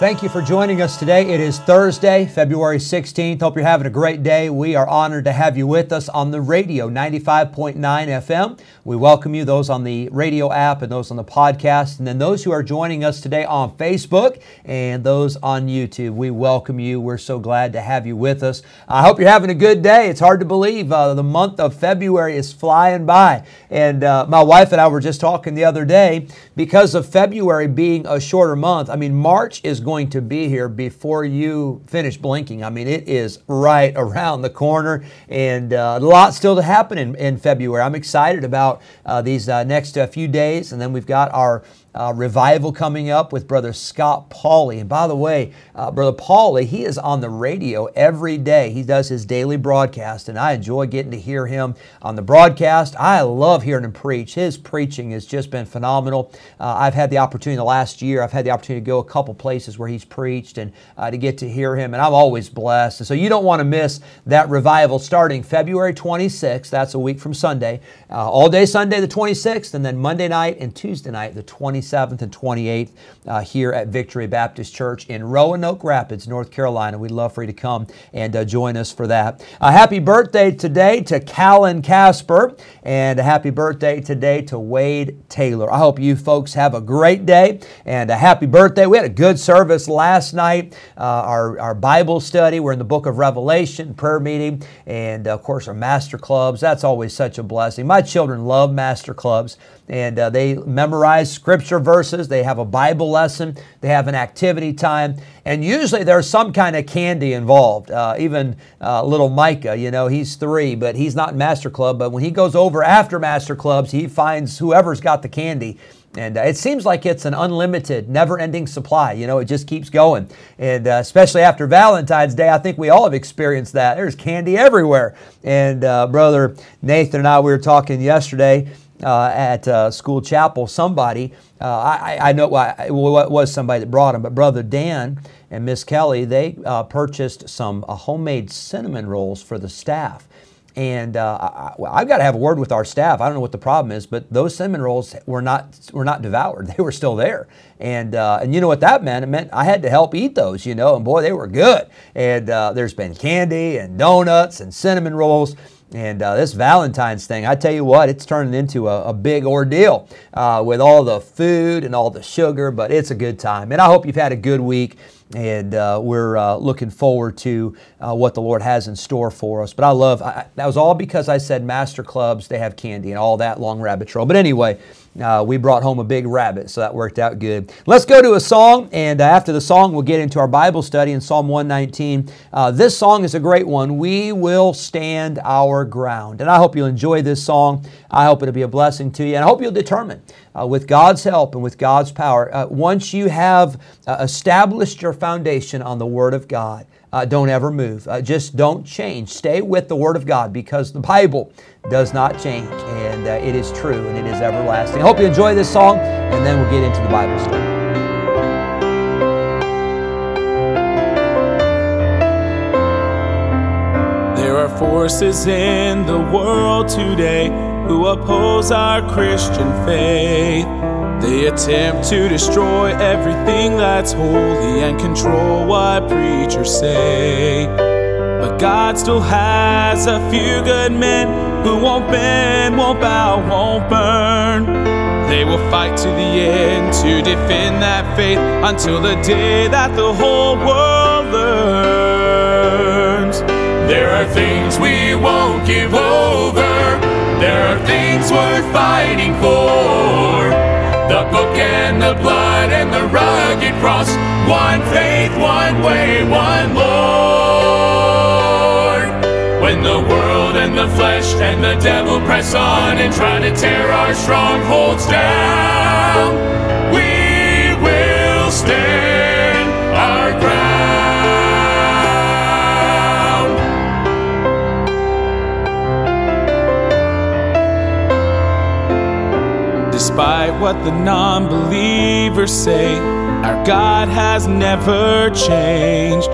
Thank you for joining us today. It is Thursday, February 16th. Hope you're having a great day. We are honored to have you with us on the radio, 95.9 FM. We welcome you, those on the radio app and those on the podcast, and then those who are joining us today on Facebook and those on YouTube. We welcome you. We're so glad to have you with us. I hope you're having a good day. It's hard to believe uh, the month of February is flying by. And uh, my wife and I were just talking the other day because of February being a shorter month. I mean, March is going to be here before you finish blinking. I mean, it is right around the corner and uh, a lot still to happen in, in February. I'm excited about uh, these uh, next uh, few days. And then we've got our uh, revival coming up with Brother Scott Pauley. And by the way, uh, Brother Pauley, he is on the radio every day. He does his daily broadcast, and I enjoy getting to hear him on the broadcast. I love hearing him preach. His preaching has just been phenomenal. Uh, I've had the opportunity the last year, I've had the opportunity to go a couple places where he's preached and uh, to get to hear him, and I'm always blessed. And so you don't want to miss that revival starting February 26th. That's a week from Sunday. Uh, all day Sunday, the 26th, and then Monday night and Tuesday night, the 27th. 27th and 28th uh, here at Victory Baptist Church in Roanoke Rapids, North Carolina. We'd love for you to come and uh, join us for that. A happy birthday today to Callan Casper, and a happy birthday today to Wade Taylor. I hope you folks have a great day and a happy birthday. We had a good service last night, uh, our, our Bible study. We're in the book of Revelation, prayer meeting, and of course, our master clubs. That's always such a blessing. My children love master clubs and uh, they memorize scripture verses. They have a Bible lesson. They have an activity time. And usually there's some kind of candy involved. Uh, even uh, little Micah, you know, he's three, but he's not in Master Club. But when he goes over after Master Clubs, he finds whoever's got the candy. And uh, it seems like it's an unlimited, never ending supply. You know, it just keeps going. And uh, especially after Valentine's Day, I think we all have experienced that. There's candy everywhere. And uh, Brother Nathan and I, we were talking yesterday uh, at uh, school chapel, somebody, uh, I, I, know it was somebody that brought them, but Brother Dan and Miss Kelly, they uh, purchased some uh, homemade cinnamon rolls for the staff. And I, I've got to have a word with our staff. I don't know what the problem is, but those cinnamon rolls were not were not devoured. They were still there, and and you know what that meant? It meant I had to help eat those, you know. And boy, they were good. And there's been candy and donuts and cinnamon rolls. And uh, this Valentine's thing, I tell you what, it's turning into a, a big ordeal uh, with all the food and all the sugar, but it's a good time. And I hope you've had a good week and uh, we're uh, looking forward to uh, what the Lord has in store for us. But I love I, that was all because I said master clubs they have candy and all that long rabbit trail. But anyway, uh, we brought home a big rabbit, so that worked out good. Let's go to a song, and uh, after the song, we'll get into our Bible study in Psalm 119. Uh, this song is a great one. We will stand our ground, and I hope you'll enjoy this song. I hope it'll be a blessing to you, and I hope you'll determine with God's help and with God's power, once you have established your foundation on the Word of God, uh, don't ever move. Uh, just don't change. Stay with the Word of God because the Bible does not change and uh, it is true and it is everlasting. I hope you enjoy this song and then we'll get into the Bible story. There are forces in the world today who oppose our Christian faith. They attempt to destroy everything that's holy and control what preachers say. But God still has a few good men who won't bend, won't bow, won't burn. They will fight to the end to defend that faith until the day that the whole world learns. There are things we won't give over. There are things worth fighting for book and the blood and the rugged cross. One faith, one way, one Lord. When the world and the flesh and the devil press on and try to tear our strongholds down, we Despite what the non believers say, our God has never changed.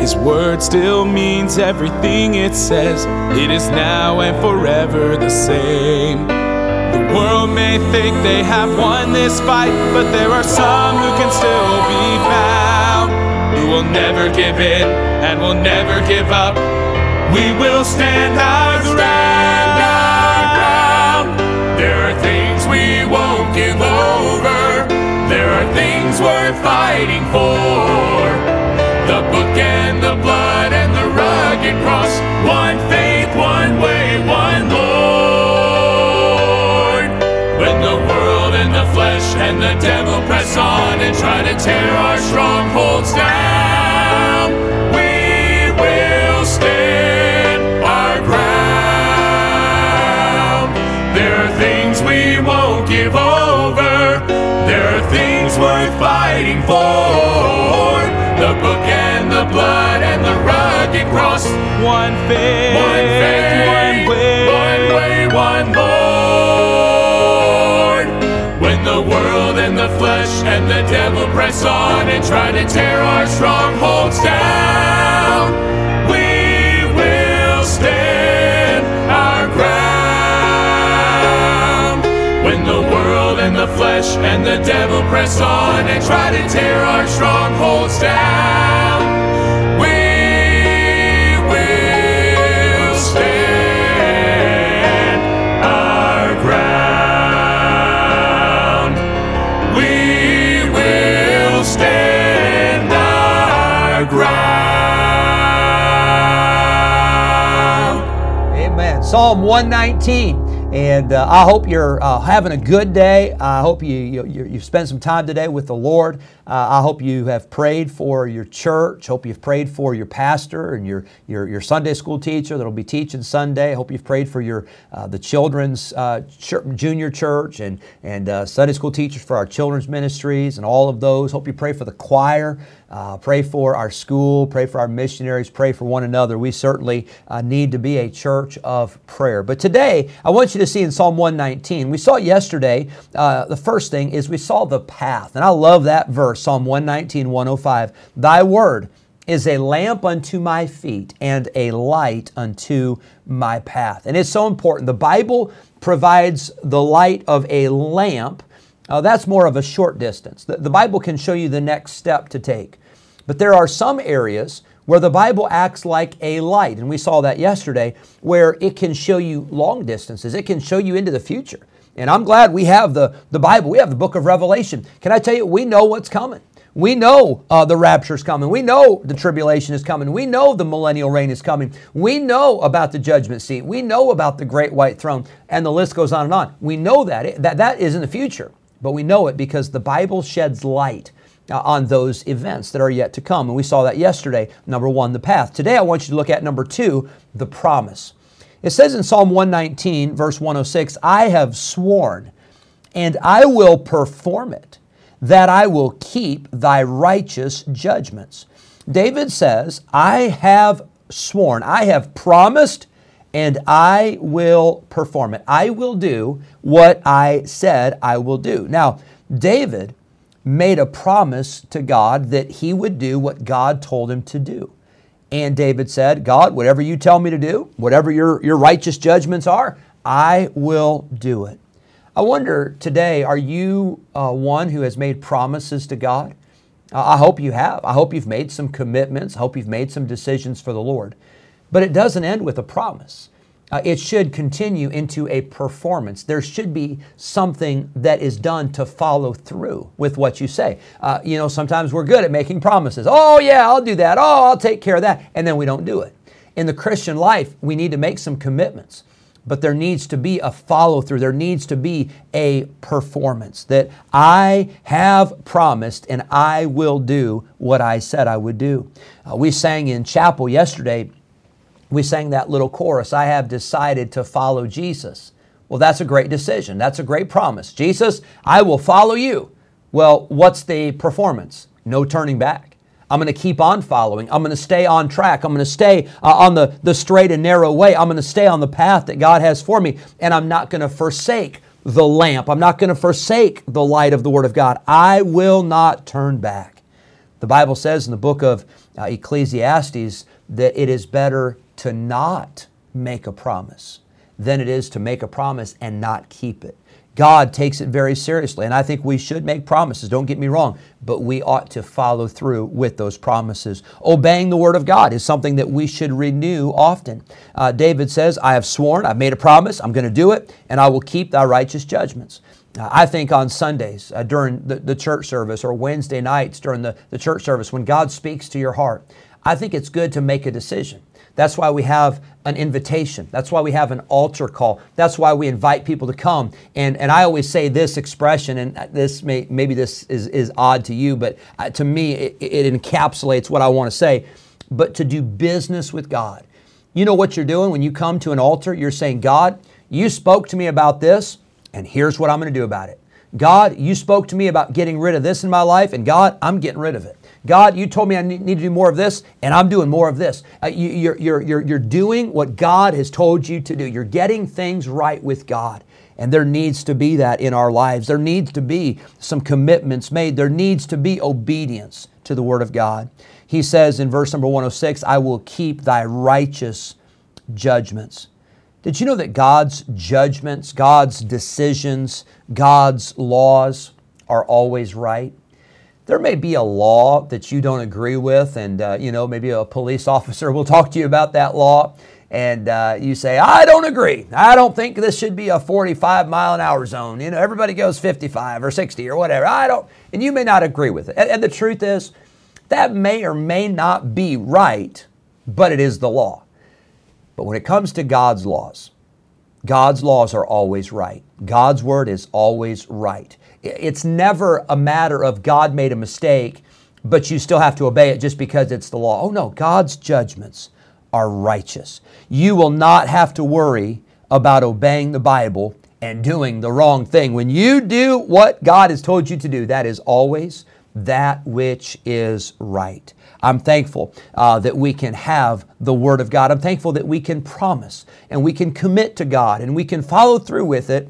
His word still means everything it says. It is now and forever the same. The world may think they have won this fight, but there are some who can still be found. Who will never give in and will never give up. We will stand our worth fighting for. The book and the blood and the rugged cross. One faith, one way, one Lord. When the world and the flesh and the devil press on and try to tear our strongholds down, for. The book and the blood and the rugged cross. One faith, One faith, one way, one way, one Lord. When the world and the flesh and the devil press on and try to tear our strongholds down, flesh and the devil press on and try to tear our strongholds down, we will stand our ground. We will stand our ground. Amen. Psalm 119. And uh, I hope you're uh, having a good day. I hope you, you, you, you've spent some time today with the Lord. Uh, I hope you have prayed for your church. Hope you've prayed for your pastor and your, your, your Sunday school teacher that'll be teaching Sunday. I hope you've prayed for your uh, the children's uh, junior church and, and uh, Sunday school teachers for our children's ministries and all of those. Hope you pray for the choir. Uh, pray for our school, pray for our missionaries, pray for one another. We certainly uh, need to be a church of prayer. But today, I want you to see in Psalm 119, we saw yesterday, uh, the first thing is we saw the path. And I love that verse, Psalm 119, 105. Thy word is a lamp unto my feet and a light unto my path. And it's so important. The Bible provides the light of a lamp uh, that's more of a short distance. The, the Bible can show you the next step to take. But there are some areas where the Bible acts like a light, and we saw that yesterday, where it can show you long distances, it can show you into the future. And I'm glad we have the, the Bible, we have the book of Revelation. Can I tell you, we know what's coming. We know uh, the rapture is coming. We know the tribulation is coming. We know the millennial reign is coming. We know about the judgment seat. We know about the great white throne, and the list goes on and on. We know that. It, that, that is in the future but we know it because the Bible sheds light uh, on those events that are yet to come. And we saw that yesterday. Number one, the path. Today, I want you to look at number two, the promise. It says in Psalm 119, verse 106, I have sworn, and I will perform it, that I will keep thy righteous judgments. David says, I have sworn, I have promised, and I will perform it. I will do what I said I will do. Now, David made a promise to God that he would do what God told him to do. And David said, God, whatever you tell me to do, whatever your, your righteous judgments are, I will do it. I wonder today, are you uh, one who has made promises to God? Uh, I hope you have. I hope you've made some commitments. I hope you've made some decisions for the Lord. But it doesn't end with a promise. Uh, it should continue into a performance. There should be something that is done to follow through with what you say. Uh, you know, sometimes we're good at making promises. Oh, yeah, I'll do that. Oh, I'll take care of that. And then we don't do it. In the Christian life, we need to make some commitments, but there needs to be a follow through. There needs to be a performance that I have promised and I will do what I said I would do. Uh, we sang in chapel yesterday we sang that little chorus I have decided to follow Jesus. Well, that's a great decision. That's a great promise. Jesus, I will follow you. Well, what's the performance? No turning back. I'm going to keep on following. I'm going to stay on track. I'm going to stay uh, on the, the straight and narrow way. I'm going to stay on the path that God has for me. And I'm not going to forsake the lamp. I'm not going to forsake the light of the Word of God. I will not turn back. The Bible says in the book of uh, Ecclesiastes that it is better to not make a promise than it is to make a promise and not keep it. God takes it very seriously, and I think we should make promises, don't get me wrong, but we ought to follow through with those promises. Obeying the Word of God is something that we should renew often. Uh, David says, I have sworn, I've made a promise, I'm going to do it, and I will keep thy righteous judgments. I think on Sundays uh, during the, the church service or Wednesday nights during the, the church service, when God speaks to your heart, I think it's good to make a decision. That's why we have an invitation. That's why we have an altar call. That's why we invite people to come. And, and I always say this expression, and this may, maybe this is, is odd to you, but uh, to me, it, it encapsulates what I want to say. But to do business with God. You know what you're doing when you come to an altar? You're saying, God, you spoke to me about this, and here's what I'm going to do about it. God, you spoke to me about getting rid of this in my life, and God, I'm getting rid of it. God, you told me I need to do more of this, and I'm doing more of this. Uh, you, you're, you're, you're, you're doing what God has told you to do. You're getting things right with God. And there needs to be that in our lives. There needs to be some commitments made. There needs to be obedience to the Word of God. He says in verse number 106, I will keep thy righteous judgments. Did you know that God's judgments, God's decisions, God's laws are always right? there may be a law that you don't agree with, and uh, you know maybe a police officer will talk to you about that law, and uh, you say, "I don't agree. I don't think this should be a 45 mile an hour zone. You know, everybody goes 55 or 60 or whatever. I don't," and you may not agree with it. And, and the truth is, that may or may not be right, but it is the law. But when it comes to God's laws, God's laws are always right. God's word is always right. It's never a matter of God made a mistake, but you still have to obey it just because it's the law. Oh no, God's judgments are righteous. You will not have to worry about obeying the Bible and doing the wrong thing. When you do what God has told you to do, that is always that which is right. I'm thankful uh, that we can have the Word of God. I'm thankful that we can promise and we can commit to God and we can follow through with it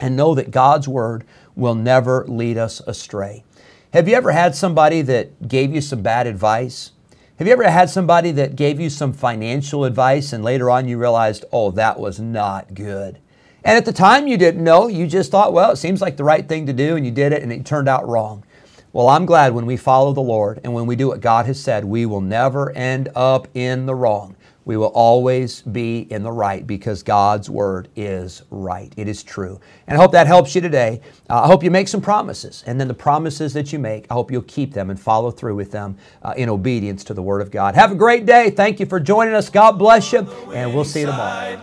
and know that God's Word will never lead us astray. Have you ever had somebody that gave you some bad advice? Have you ever had somebody that gave you some financial advice and later on you realized, oh, that was not good? And at the time you didn't know, you just thought, well, it seems like the right thing to do and you did it and it turned out wrong. Well, I'm glad when we follow the Lord and when we do what God has said, we will never end up in the wrong. We will always be in the right because God's word is right. It is true. And I hope that helps you today. Uh, I hope you make some promises. And then the promises that you make, I hope you'll keep them and follow through with them uh, in obedience to the word of God. Have a great day. Thank you for joining us. God bless you. And we'll see you tomorrow.